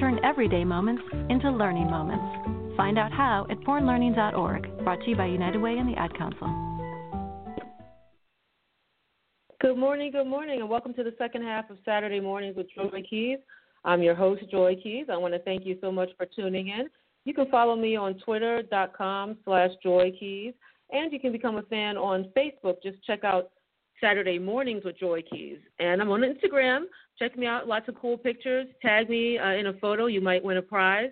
Turn everyday moments into learning moments. Find out how at bornlearning.org, brought to you by United Way and the Ad Council. Good morning, good morning, and welcome to the second half of Saturday Mornings with Joy Keys. I'm your host, Joy Keys. I want to thank you so much for tuning in. You can follow me on twitter.com slash Joy Keys, and you can become a fan on Facebook. Just check out Saturday Mornings with Joy Keys. And I'm on Instagram. Check me out. Lots of cool pictures. Tag me uh, in a photo. You might win a prize.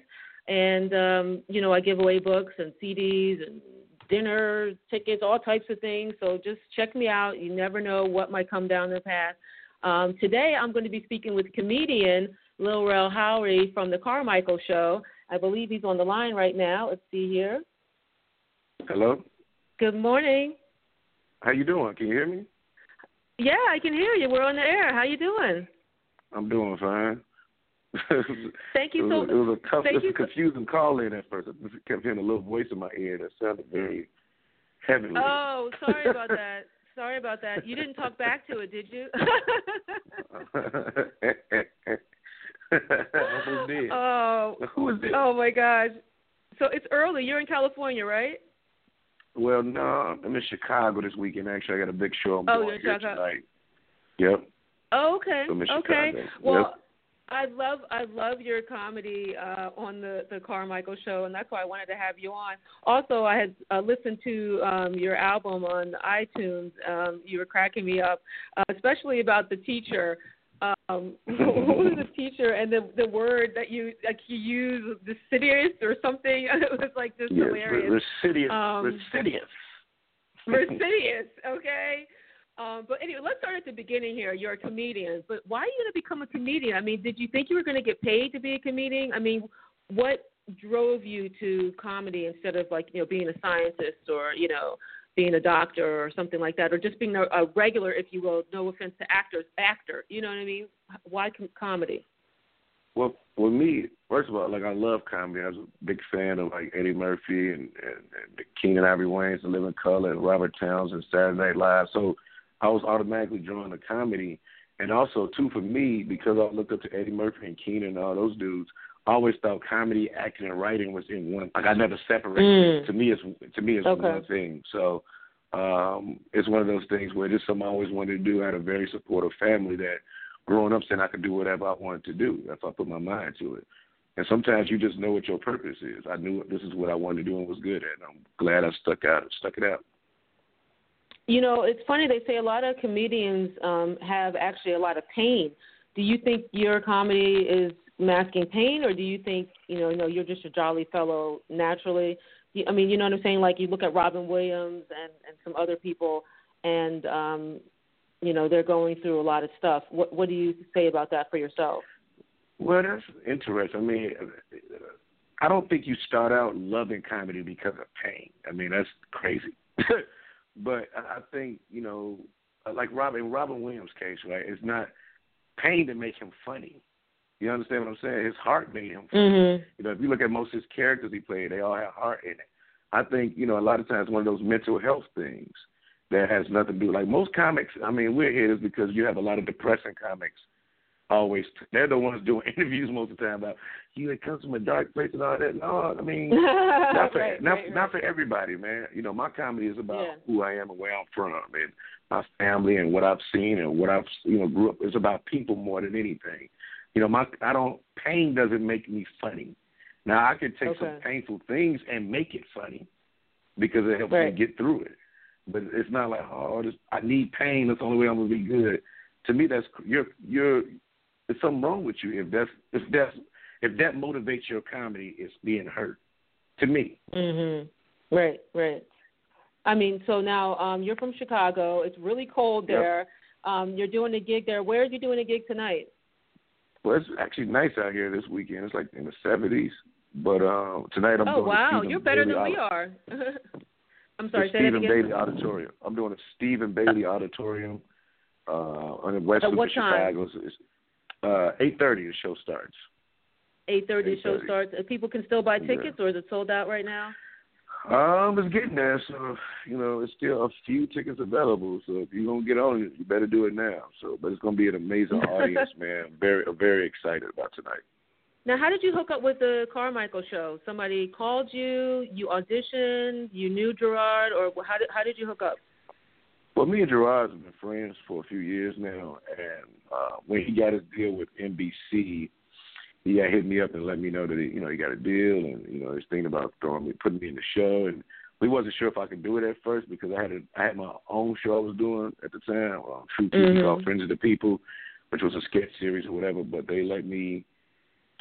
And, um, you know, I give away books and CDs and dinner tickets, all types of things. So just check me out. You never know what might come down the path. Um, today, I'm going to be speaking with comedian Lil Rel Howery from the Carmichael Show. I believe he's on the line right now. Let's see here. Hello. Good morning. How you doing? Can you hear me? Yeah, I can hear you. We're on the air. How you doing? I'm doing fine. Thank you so was, it was a tough, thank it was you a so- confusing call in at first. I kept hearing a little voice in my ear that sounded very heavenly. Oh, sorry about that. Sorry about that. You didn't talk back to it, did you? I almost did. oh, Who is this? oh my gosh. So it's early. You're in California, right? Well, no, I'm in Chicago this weekend. Actually, I got a big show I'm Oh, doing here Chicago. tonight. Yep. Oh, okay. In Okay. Well, Yep. I love I love your comedy uh, on the the Carmichael show, and that's why I wanted to have you on. Also, I had uh, listened to um, your album on iTunes. Um, you were cracking me up, uh, especially about the teacher. Um, what was the teacher and the the word that you like you used the serious or something? It was like just Yes, hilarious. Residious. Um, Residious. Mercedes, okay? Um, but anyway, let's start at the beginning here. You're a comedian, but why are you going to become a comedian? I mean, did you think you were going to get paid to be a comedian? I mean, what drove you to comedy instead of like you know being a scientist or you know being a doctor or something like that, or just being a, a regular, if you will, no offense to actors, actor? You know what I mean? Why com- comedy? Well, with me, first of all, like I love comedy. I was a big fan of like Eddie Murphy and, and, and Keenen Ivory Wayans, The Living Color, and Robert Townsend, and Saturday Night Live. So I was automatically drawn to comedy, and also too for me because I looked up to Eddie Murphy and Keenen and all those dudes. I always thought comedy, acting, and writing was in one. Like I never separated. Mm. To me, it's to me it's Okay. one thing. So um it's one of those things where it's something I always wanted to do. I had a very supportive family that growing up saying I could do whatever I wanted to do if I put my mind to it. And sometimes you just know what your purpose is. I knew this is what I wanted to do and was good at. I'm glad I stuck out stuck it out. You know, it's funny they say a lot of comedians um, have actually a lot of pain. Do you think your comedy is masking pain, or do you think you know, you know, you're just a jolly fellow naturally? I mean, you know what I'm saying? Like you look at Robin Williams and and some other people, and um, you know they're going through a lot of stuff. What what do you say about that for yourself? Well, that's interesting. I mean, I don't think you start out loving comedy because of pain. I mean, that's crazy. but I think you know, like Robin Robin Williams' case, right? It's not pain that make him funny. You understand what I'm saying? His heart made him. Mm-hmm. You know, if you look at most of his characters he played, they all have heart in it. I think, you know, a lot of times one of those mental health things that has nothing to do like most comics, I mean, we're here is because you have a lot of depressing comics always they're the ones doing interviews most of the time about you it comes from a dark place and all that. No, I mean not for right, not, right, not for everybody, man. You know, my comedy is about Yeah. who I am and where I'm from and my family and what I've seen and what I've you know grew up. It's about people more than anything. You know, my I don't pain doesn't make me funny. Now I could take some painful things and make it funny. because it helps right. me get through it. But it's not like oh, this, I need pain. That's the only way I'm gonna be good. To me, that's you're you're. There's something wrong with you if that's if that's if that motivates your comedy is being hurt. To me. Mhm. Right. Right. I mean, so now um, you're from Chicago. It's really cold there. Yep. Um, you're doing a gig there. Where are you doing a gig tonight? Well, it's actually nice out here this weekend. It's like in the seventies. But uh, tonight I'm oh doing wow, Stephen you're better Bailey than we are. I'm sorry, the Stephen. Bailey Auditorium. I'm doing a Stephen Bailey Auditorium uh, on the west of? Chicago. It's, uh, eight thirty. The show starts. Eight thirty. The show starts. Uh, People can still buy Yeah. tickets, or is it sold out right now? Um, it's getting there, so you know, it's still a few tickets available. So if you're gonna get on it, you better do it now. So, but it's gonna be an amazing audience, man. I'm very, I'm very excited about tonight. Now, how did you hook up with the Carmichael show? Somebody called you, you auditioned, you knew Jerrod, or how did how did you hook up? Well, me and Jerrod have been friends for a few years now, and uh, when he got his deal with NBC, he had hit me up and let me know that he, you know he got a deal, and you know he's thinking about throwing me, putting me in the show, and we wasn't sure if I could do it at first because I had a, I had my own show I was doing at the time, um, truTV Mhm. called Friends of the People, which was a sketch series or whatever. But they let me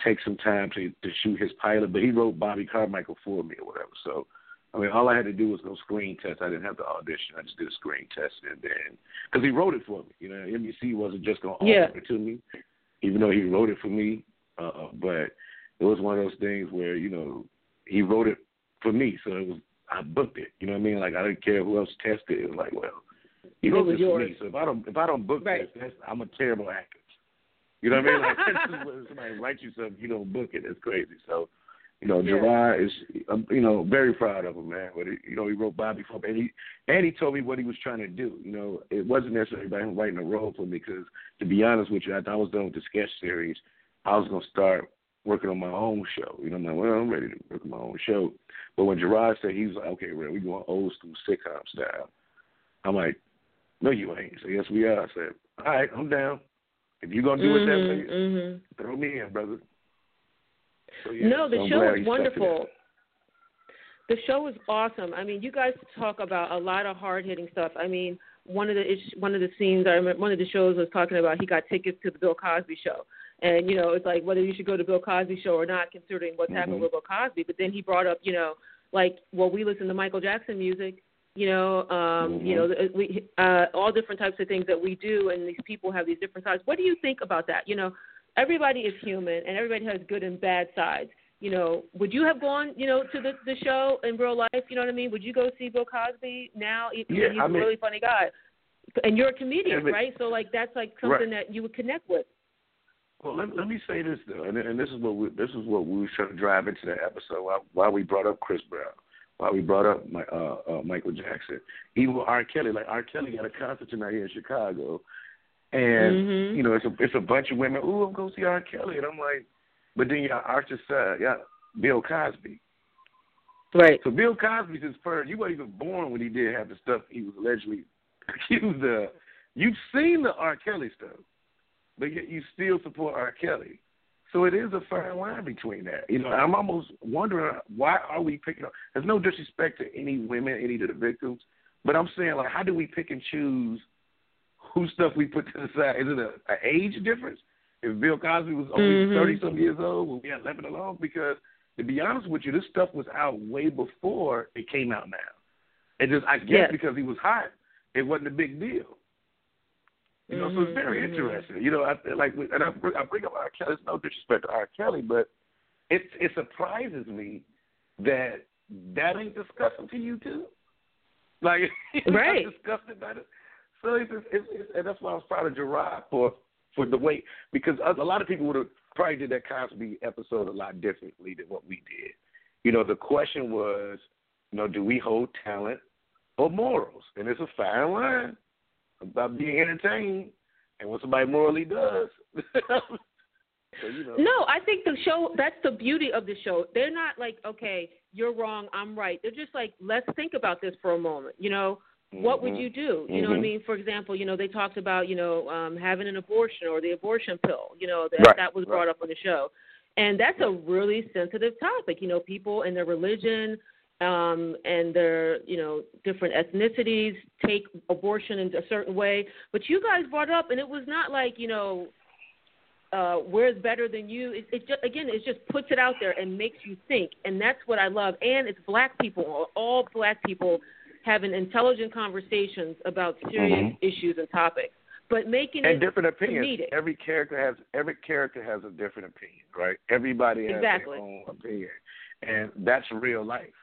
take some time to to shoot his pilot, but he wrote Bobby Carmichael for me or whatever. So I mean, all I had to do was go screen test. I didn't have to audition. I just did a screen test, and then because he wrote it for me, you know, NBC wasn't just gonna offer Yeah. it to me, even though he wrote it for me. Uh, but it was one of those things where you know he wrote it for me, so it was I booked it. You know what I mean? Like I didn't care who else tested. It was like, well, he wrote this for yours. me, so if I don't if I don't book Right. this, that's, I'm a terrible actor. You know what I mean? Like when somebody writes you something, you don't book it. It's crazy. So you know, Yeah. Is, um, you know, very proud of him, man. But he, you know, he wrote Bobby for me, and he and he told me what he was trying to do. You know, it wasn't necessarily about him writing a role for me, because to be honest with you, after I was done with the sketch series, I was gonna start working on my own show. You know, I'm like, well, I'm ready to work on my own show. But when Jerrod said he was like, okay, Red, we going old school sitcom style, I'm like, no, you ain't. So yes, we are. I said, all right, I'm down. If you're gonna do it that way, Mhm, mhm. throw me in, brother. So, yeah, No, the so show is he stuck to that. wonderful. The show is awesome. I mean, you guys talk about a lot of hard hitting stuff. I mean, one of the one of the scenes I remember one of the shows was talking about he got tickets to the Bill Cosby show, and you know it's like whether you should go to Bill Cosby show or not, considering what's happened Mhm. with Bill Cosby. But then he brought up, you know, like well we listen to Michael Jackson music, you know, um, you Mhm. know the- we uh, all different types of things that we do, and these people have these different sides. What do you think about that? You know, everybody is human, and everybody has good and bad sides you know, would you have gone, you know, to the the show in real life? You know what I mean? Would you go see Bill Cosby now? Even Yeah, he's I a mean- really funny guy, and you're a comedian, Yeah, but- right? So like that's like something that you would connect with. Well, let, let me say this though, and, and this is what we, this is what we were trying to drive into that episode. Why, why we brought up Chris Brown, why we brought up my, uh, uh, Michael Jackson, even with R. Kelly. Like R. Kelly got a concert tonight here in Chicago, and Mhm. you know it's a it's a bunch of women. Ooh, I'm going to see R. Kelly, and I'm like, but then you got Archer side, yeah, Bill Cosby. Right. So Bill Cosby's his first. You weren't even born when he did have the stuff he was allegedly accused of. You've seen the R. Kelly stuff, but yet you still support R. Kelly. So it is a fine line between that. You know, I'm almost wondering why are we picking up? There's no disrespect to any women, any of the victims, but I'm saying like, how do we pick and choose whose stuff we put to the side? Is it a, a age difference? If Bill Cosby was only Mhm. thirty some years old, when we had left it alone? Because to be honest with you, this stuff was out way before it came out now. It just, I guess, Yes. because he was hot, it wasn't a big deal. You know, so it's Mhm, very mhm. interesting. You know, I like, and I, I bring up R. Kelly. It's no disrespect to R. Kelly, but it it surprises me that that ain't disgusting to you too. Like, you're Right. not disgusted by it. So it's, it's, it's, it's and that's why I was proud of Jerrod for for the way because a lot of people would have probably did that Cosby episode a lot differently than what we did. You know, the question was, you know, do we hold talent or morals? And it's a fine line about being entertained and what somebody morally does. so, you know. No, I think the show. That's the beauty of the show. They're not like, okay, you're wrong, I'm right. They're just like, let's think about this for a moment. You know, what would Mhm. you do? You know what I Mhm. mean? For example, you know, they talked about, you know, um, having an abortion or the abortion pill. You know, that Right, that was brought right. up on the show, and that's a really sensitive topic. You know, people and their religion um, and their you know different ethnicities take abortion in a certain way. But you guys brought it up, and it was not like you know uh, we're better than you. It, it just, again, it just puts it out there and makes you think, and that's what I love. And it's black people, all black people, having intelligent conversations about serious Mhm. issues and topics, but making and it different opinions. comedic. Every character has every character has a different opinion, right? Everybody has Exactly. their own opinion, and that's real life.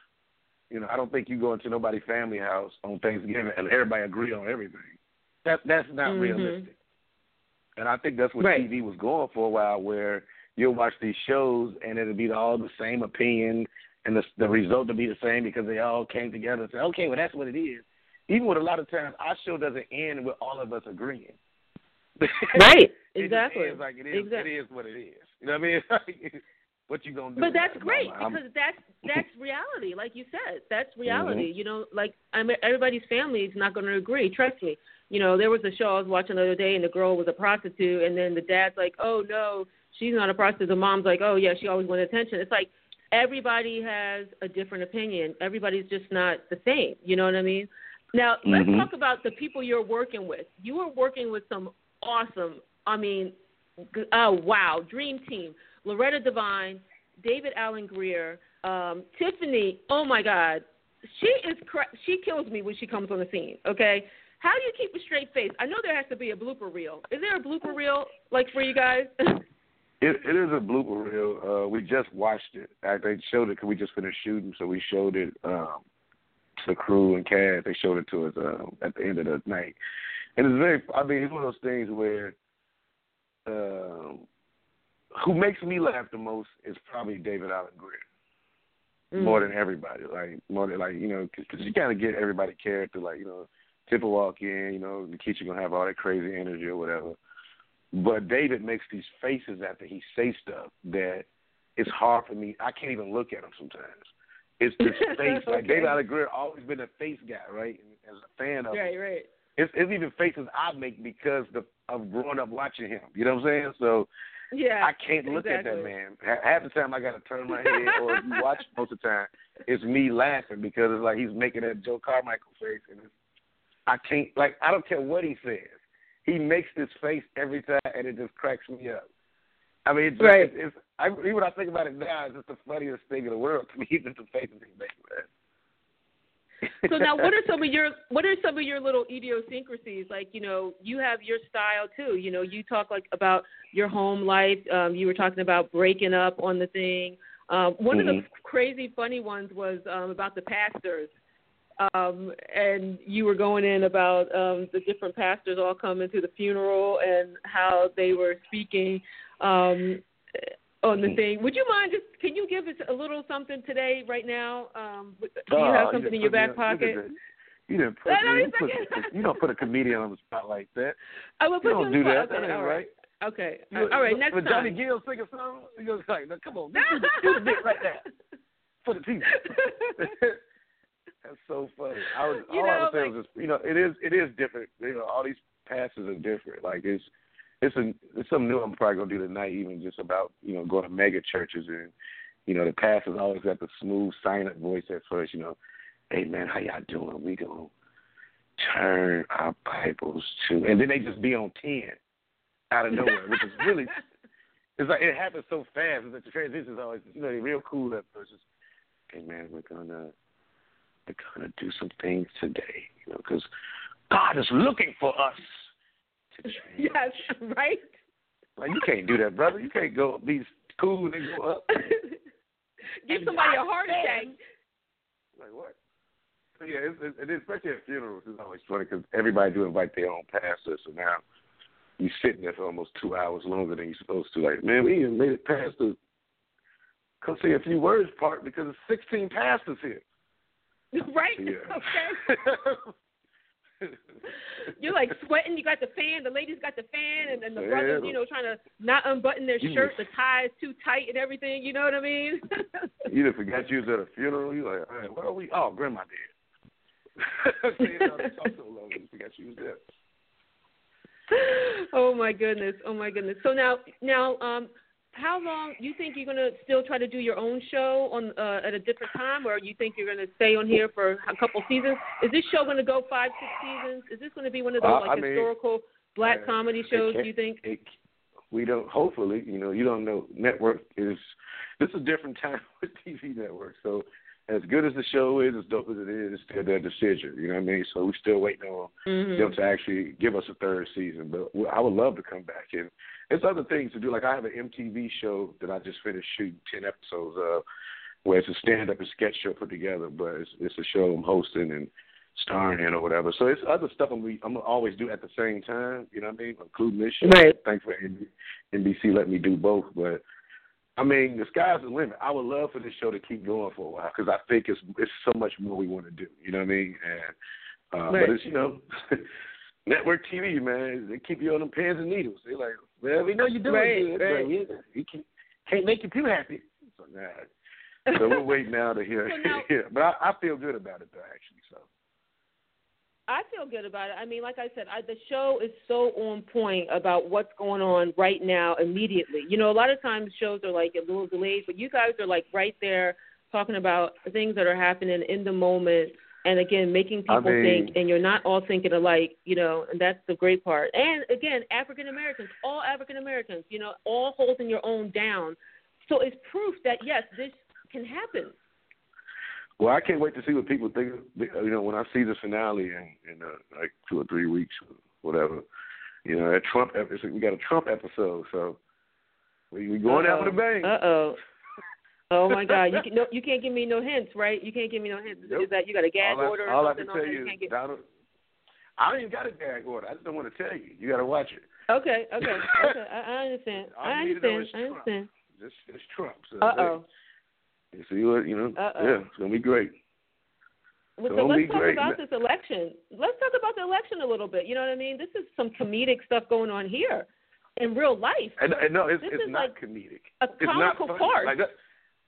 You know, I don't think you go into nobody's family house on Thanksgiving and everybody agree on everything. That that's not Mhm. realistic. And I think that's what Right. TV was going for a while, where you'll watch these shows and it'll be all the same opinion, and the the result will be the same because they all came together and said, okay, well that's what it is. Even with a lot of times, our show doesn't end with all of us agreeing. right. It Exactly. ends like it is. Exactly. It is what it is. You know what I mean? What you gonna do? But that's great I'm- because that's that's reality, like you said. That's reality. Mm-hmm. You know, like I mean, everybody's family is not going to agree. Trust me. You know, there was a show I was watching the other day, and the girl was a prostitute, and then the dad's like, "Oh no, she's not a prostitute." The mom's like, "Oh yeah, she always wanted attention." It's like everybody has a different opinion. Everybody's just not the same. You know what I mean? Now let's Mhm. talk about the people you're working with. You are working with some awesome. I mean, g- oh wow, dream team. Loretta Devine, David Alan Grier, um, Tiffany. Oh my God, she is cra- she kills me when she comes on the scene. Okay, how do you keep a straight face? I know there has to be a blooper reel. Is there a blooper reel like for you guys? It, it is a blooper reel. Uh, we just watched it. I, they showed it because we just finished shooting, so we showed it um, to the crew and cast. They showed it to us um, at the end of the night, and it's very. I mean, it's one of those things where um, who makes me laugh the most is probably David Alan Grier. Mm. more than everybody. Like more than like you know, because you kind of get everybody character. Like you know, Tip will walk in, you know, the kitchen gonna have all that crazy energy or whatever. But David makes these faces after he says stuff that it's hard for me. I can't even look at him sometimes. It's this face. Like David Alan Grier always been a face guy, right? And as a fan of, him, right, right. it's, it's even faces I make because the, of growing up watching him. You know what I'm saying? So Yeah, I can't look at exactly. that man. Half the time I got to turn my head, or if you watch most of the time, it's me laughing because it's like he's making that Joe Carmichael face, and it's, I can't like I don't care what he says. He makes this face every time, and it just cracks me up. I mean, it's, Right. it's, it's I, even when I think about it now, it's just the funniest thing in the world to me. Just the faces he makes, man. so now what are some of your what are some of your little idiosyncrasies? Like you know you have your style too. You know you talk like about your home life. Um you were talking about breaking up on the thing. Um one of the Mhm. crazy funny ones was um about the pastors. Um and you were going in about um the different pastors all coming to the funeral and how they were speaking. Um on the thing would you mind just can you give us a little something today right now um do you Oh, have something done in your back on- look at pocket. You didn't put, No, no, me, you, put you don't put a comedian on the spot like that. I will You put you don't on do that. spot. That Okay, ain't all right. Okay. You- all right. Next when time. Johnny Gill sing a song, goes like, "Now, "Come on, do the, do the bit right there for the people." That's so funny. I was You all I was saying like- was just, you know, it is it is different. You know, all these passes are different. Like it's it's a it's something new. I'm probably gonna do tonight, even just about you know going to mega churches and you know the pastors always got the smooth silent voice at first. You know, hey man, how y'all doing? We gonna turn our Bibles to, and then they just be on ten out of nowhere, which is really it's like it happens so fast. It's like the transition is always, you know, they're real cool at first. It's, hey man, we're gonna we're gonna do some things today, you know, because God is looking for us. yes. Right. Like you can't do that, brother. You can't go be cool and go up. Give somebody a heart attack. Like what? So yeah, it's, it's, it is, especially at funerals, it's always funny because everybody do invite their own pastor. So now you sitting there for almost two hours longer than you're supposed to. Like, man, we even made it past the come say a few words part because there's 16 pastors here. right. Yeah. Okay. You're like sweating. You got the fan. The ladies got the fan, and then the brothers, you know, trying to not unbutton their You shirt. The tie is too tight and everything. You know what I mean? you done forgot you was at a funeral. You're like, all right, where are we? Oh, grandma did. you know, talk so long, you forgot you was there. oh my goodness. Oh my goodness. So now, now, um, how long you think you're gonna still try to do your own show on uh, at a different time, or you think you're gonna stay on here for a couple seasons? Is this show gonna go five, six seasons? Is this gonna be one of those Uh, like I mean, historical black uh, comedy shows? Do you think? It, we don't. Hopefully, you know, you don't know. Network is this is a different time with TV network. So, as good as the show is, as dope as it is, it's still their decision. You know what I mean? So we're still waiting on Mhm. them to actually give us a third season. But I would love to come back and there's other things to do. Like I have an MTV show that I just finished shooting ten episodes of, where it's a stand-up and sketch show put together. But it's, it's a show I'm hosting and starring in or whatever. So it's other stuff I'm I'm gonna always do at the same time. You know what I mean? Including this show. Right. Thanks for NBC letting me do both. But I mean, the sky's the limit. I would love for this show to keep going for a while because I think it's it's so much more we want to do. You know what I mean? And uh, Right. but it's you know. Network TV, man, they keep you on them pins and needles. They're like, well, we know you're doing Right, good, right. but we, we can't, can't make you too happy. So, nah. so we'll wait now to hear. So now- hear. But I, I feel good about it, though, actually. So I feel good about it. I mean, like I said, I, the show is so on point about what's going on right now, immediately. You know, a lot of times shows are like a little delayed, but you guys are like right there talking about things that are happening in the moment, and again, making people I mean- think. And you're not all thinking alike, you know, and that's the great part. And again, African Americans, all African Americans, you know, all holding your own down. So it's proof that yes, this can happen. Well, I can't wait to see what people think. You know, when I see the finale in, in uh, like two or three weeks, or whatever. You know, that Trump episode. We got a Trump episode, so we we going out with a bang. Uh oh. Oh my God! You can, no, you can't give me no hints, right? You can't give me no hints. Nope. Is that you got a gag all I, order or all I can tell you can't get... Donald. I don't even got a gag order. I just don't want to tell you. You got to watch it. Okay, okay, okay. I, I understand. All I you know understand. I understand. It's, it's Trump. So Uh oh. Hey, see what you know? Uh-oh. Yeah, it's gonna be great. Well, so let's talk great. about this election. Let's talk about the election a little bit. You know what I mean? This is some comedic stuff going on here in real life. And, and no, it's This it's is not like comedic. A It's comical part. Like that,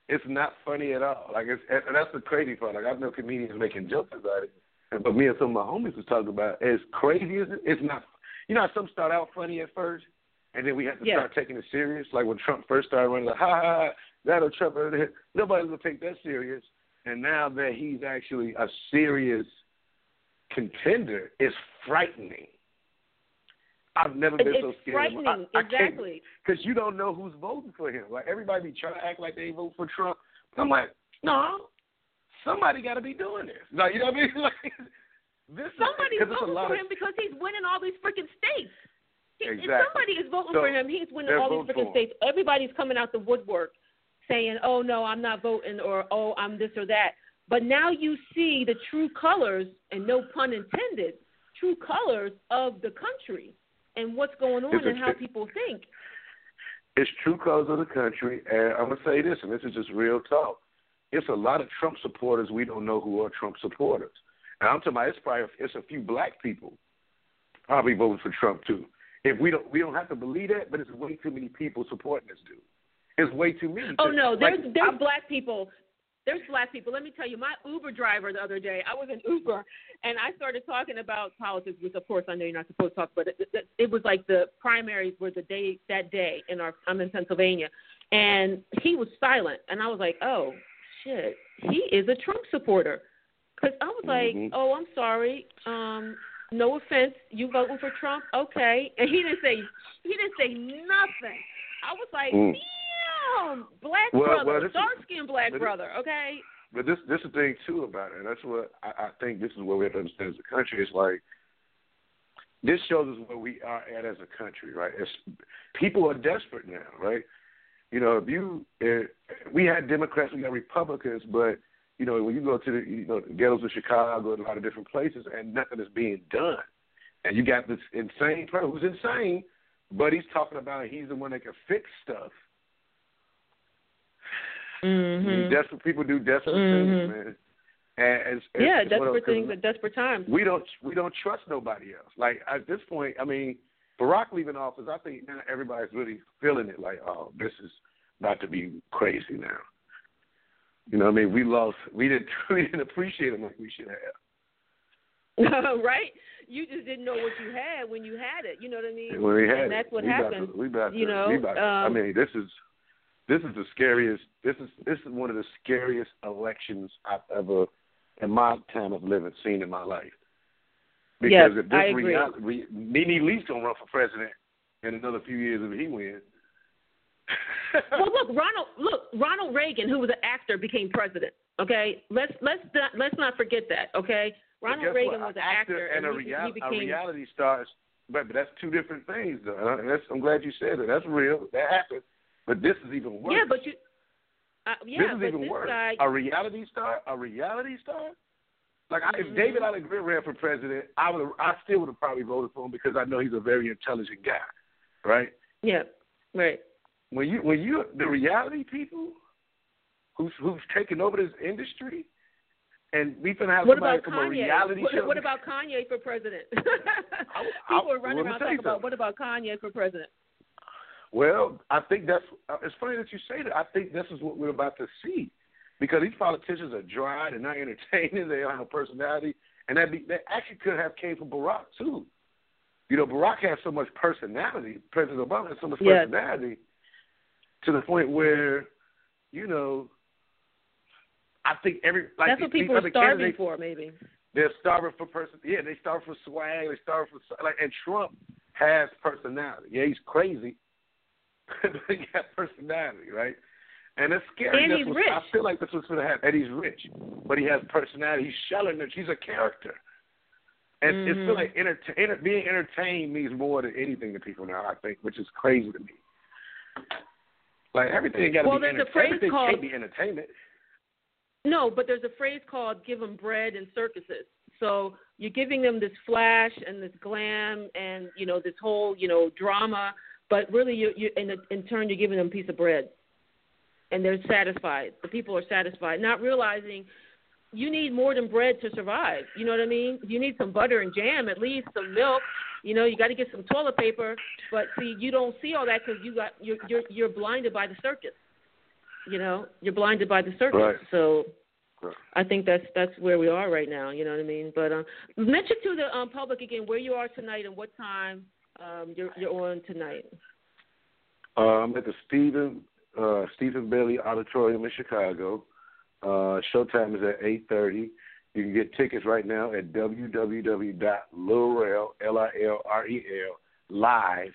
it's not funny at all. Like it's and that's the crazy part. Like I've known comedians making jokes about it, but me and some of my homies was talking about it. as crazy as it, it's not. You know, how some start out funny at first, and then we have to Yeah. start taking it serious. Like when Trump first started running, like ha ha, ha that'll Trump. Uh, Nobody's gonna take that serious. And now that he's actually a serious contender, it's frightening. I've never been it's so scared. frightening. I, I exactly. because you don't know who's voting for him. Like everybody be trying to act like they vote for Trump. I'm like, no, somebody got to be doing this. Like you know what I mean? Like this Somebody's is, it's voting for of, him because he's winning all these freaking states. He, if Exactly. somebody is voting So, for him, he's winning all these freaking states. Everybody's coming out the woodwork saying, "Oh no, I'm not voting," or "Oh, I'm this or that." But now you see the true colors, and no pun intended, true colors of the country and what's going on It's a- and how people think. It's true colors of the country, and I'm gonna say this, and this is just real talk. It's a lot of Trump supporters we don't know who are Trump supporters. And I'm talking about it's probably it's a few black people probably voting for Trump too. If we don't we don't have to believe that, but it's way too many people supporting this dude. It's way too many. Oh no, there's Like, there's I'm- black people. There's black people. Let me tell you, my Uber driver the other day, I was in Uber and I started talking about politics, which of course I know you're not supposed to talk, but it, it, it was like the primaries were the day that day in our I'm in Pennsylvania, and he was silent, and I was like, oh shit, he is a Trump supporter, because I was like, Mhm. oh I'm sorry, um, no offense, you voting for Trump, okay, and he didn't say he didn't say nothing. I was like, Mm. Damn, black Well, brother, well, dark skinned black brother, okay. But this this is the thing too about it, and that's what I, I think this is what we have to understand as a country. It's like this shows us where we are at as a country, right? It's, people are desperate now, right? You know, if you uh, we had Democrats, we got Republicans, but you know when you go to the you know the ghettos of Chicago and a lot of different places, and nothing is being done, and you got this insane person who's insane, but he's talking about he's the one that can fix stuff. Mm-hmm. Desperate people do desperate Mhm. things, man. And it's, it's, Yeah, it's desperate things at desperate times. We don't we don't trust nobody else. Like at this point, I mean, Barack leaving office, I think now everybody's really feeling it. Like, oh, this is about to be crazy now. You know, what I mean, we lost. We didn't we didn't appreciate him like we should have. right? You just didn't know what you had when you had it. You know what I mean? When we had and that's it, what about happened. to- we about you know, we about to- I um, mean, this is this is the scariest. This is this is one of the scariest elections I've ever, in my time of living, seen in my life. Because yes, if this I agree. reality, re, NeNe Leakes gonna run for president in another few years if he wins. well, look, Ronald. Look, Ronald Reagan, who was an actor, became president. Okay, let's let's not, let's not forget that. Okay, Ronald Reagan what? was an actor, actor, and, a, he, real, he became, a reality star. But, but that's two different things, though. And that's, I'm glad you said that. That's real. That happened. But this is even worse. Yeah, but you. Uh, yeah, this is even this worse. Guy, a reality star. A reality star. Like I, mm-hmm. if David Alexander ran for president, I would. I still would have probably voted for him because I know he's a very intelligent guy, right? Yeah, right. When you when you the reality people who's who's taking over this industry, and we finna have what somebody from Kanye? a reality what, show. what about Kanye for president? I, People are running around talking about what about Kanye for president? Well, I think that's. Uh, it's funny that you say that. I think this is what we're about to see, because these politicians are dry. They're not entertaining. They don't have a personality, and that be, that actually could have came from Barack too. You know, Barack has so much personality. President Obama has so much Yes. personality to the point where, you know, I think every like That's what people are starving for, maybe. they're starving for person. Yeah, they starve for swag. They starve for like. And Trump has personality. Yeah, he's crazy, but he got personality, right? And it's scary. And That's he's what- rich. I feel like that's what's going to happen. And he's rich, but he has personality. He's shelling it. He's a character. And Mhm. it feel like enter- enter- being entertained means more than anything to people now. I think, which is crazy to me. Like everything got to Well, be there's a enter- phrase called- can't be entertainment. No, but there's a phrase called "give them bread and circuses." So you're giving them this flash and this glam and you know this whole you know drama, but really you you in in turn you're giving them a piece of bread, and they're satisfied. The people are satisfied, not realizing you need more than bread to survive. You know what I mean? You need some butter and jam, at least some milk. You know, you got to get some toilet paper. But see, you don't see all that because you got you're you're you're blinded by the circus. You know, you're blinded by the circus. Right. So I think that's that's where we are right now. You know what I mean? But um, mention to the um, public again where you are tonight and what time um, you're you're on tonight. Uh, I'm at the Stephen uh, Stephen Bailey Auditorium in Chicago. Uh, showtime is at 8:30. You can get tickets right now at www.lilrel live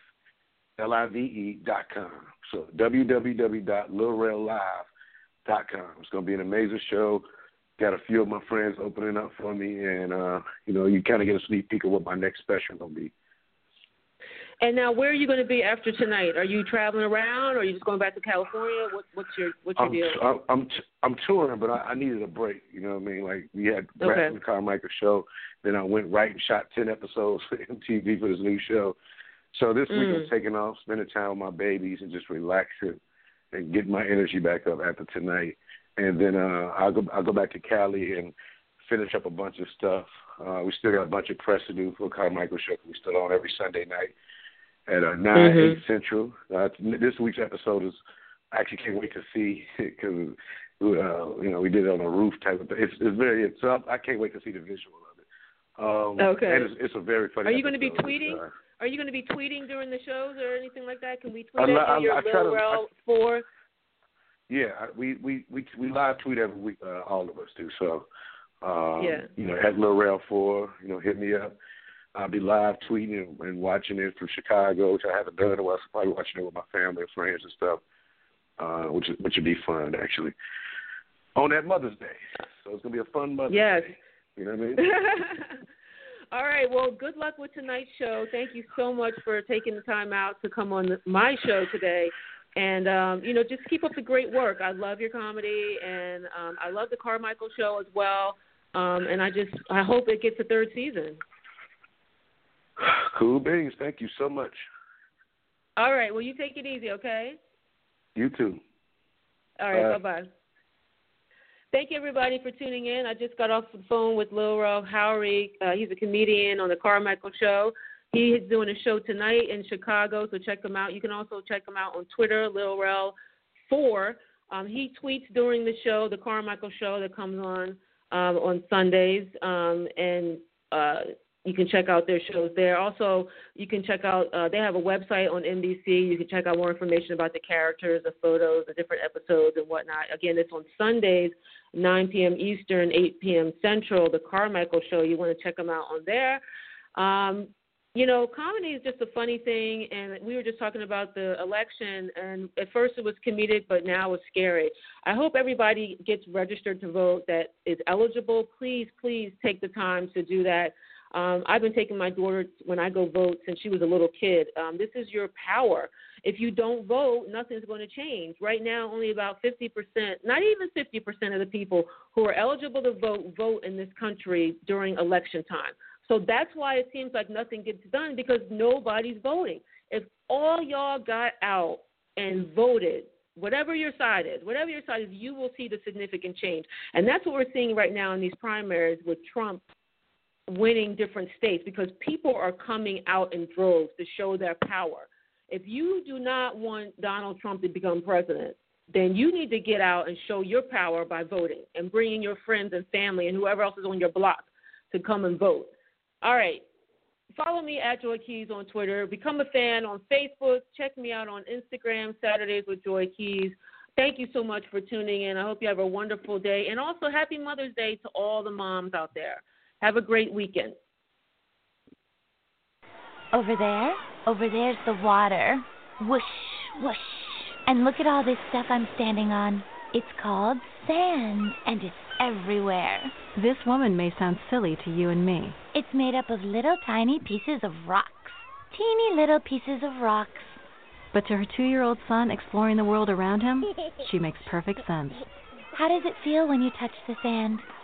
L I V E dot com. So www.lilrellive.com. It's going to be an amazing show. Got a few of my friends opening up for me, and uh, you know, you kind of get a sneak peek of what my next special going to be. And now, where are you going to be after tonight? Are you traveling around, or are you just going back to California? What, what's your what's your I'm, deal? I'm I'm I'm touring, but I, I needed a break. You know what I mean? Like we had Okay. the Carmichael show, then I went right and shot ten episodes for MTV for this new show. So this week Mm. I'm taking off, spending time with my babies, and just relaxing and getting my energy back up after tonight. And then uh, I'll go I'll go back to Cali and finish up a bunch of stuff. Uh, we still got a bunch of press to do for Carmichael show. We still on every Sunday night at uh, 9 Mhm. 8 Central. Uh, this week's episode is I actually can't wait to see it because uh, you know we did it on a roof type of thing. It's, it's very it's up. I can't wait to see the visual of it. Um, Okay. And it's, it's a very funny. Are you going to be tweeting? Uh, Are you going to be tweeting during the shows or anything like that? Can we tweet at I- you? Your I try to- Lil Rel four. yeah, we we we we live tweet every week. Uh, all of us do. So, um, Yeah. you know, at Lil Rel Four, you know, hit me up. I'll be live tweeting and, and watching it from Chicago, which I haven't done in a while. So probably watching it with my family and friends and stuff, uh, which which would be fun actually. On that Mother's Day, so it's gonna be a fun Mother's Yes. Day. You know what I mean? All right. Well, good luck with tonight's show. Thank you so much for taking the time out to come on my show today. And um, you know, just keep up the great work. I love your comedy, and um, I love the Carmichael show as well. Um, and I just, I hope it gets a third season. cool beans. Thank you so much. All right. Well, you take it easy, okay? You too. All right. Uh, bye bye. Thank you, everybody, for tuning in. I just got off the phone with Lil Rel Howery. Uh, he's a comedian on the Carmichael Show. He is doing a show tonight in Chicago, so check him out. You can also check him out on Twitter, Lil Rel Four. Um, he tweets during the show, the Carmichael Show that comes on um, on Sundays, um, and uh, you can check out their shows there. Also, you can check out, uh, they have a website on NBC. You can check out more information about the characters, the photos, the different episodes, and whatnot. Again, it's on Sundays, 9 p.m. Eastern, 8 p.m. Central, The Carmichael Show. You want to check them out on there. Um, you know, comedy is just a funny thing, and we were just talking about the election, and at first it was comedic, but now it's scary. I hope everybody gets registered to vote that is eligible. Please, please take the time to do that. Um, I've been taking my daughter when I go vote since she was a little kid. Um, this is your power. If you don't vote, nothing's going to change. Right now, only about 50%, not even 50% of the people who are eligible to vote vote in this country during election time. So that's why it seems like nothing gets done because nobody's voting. If all y'all got out and voted, whatever your side is, whatever your side is, you will see the significant change. And that's what we're seeing right now in these primaries with Trump winning different states because people are coming out in droves to show their power. If you do not want Donald Trump to become president, then you need to get out and show your power by voting and bringing your friends and family and whoever else is on your block to come and vote. All right. Follow me at Joy Keys on Twitter. Become a fan on Facebook. Check me out on Instagram, Saturdays with Joy Keys. Thank you so much for tuning in. I hope you have a wonderful day. And also, happy Mother's Day to all the moms out there. Have a great weekend. Over there, over there's the water. Whoosh, whoosh. And look at all this stuff I'm standing on. It's called sand, and it's everywhere. This woman may sound silly to you and me. It's made up of little tiny pieces of rocks. Teeny little pieces of rocks. But to her two year old son exploring the world around him, she makes perfect sense. How does it feel when you touch the sand?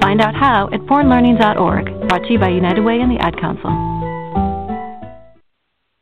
Find out how at bornlearning.org, brought to you by United Way and the Ad Council.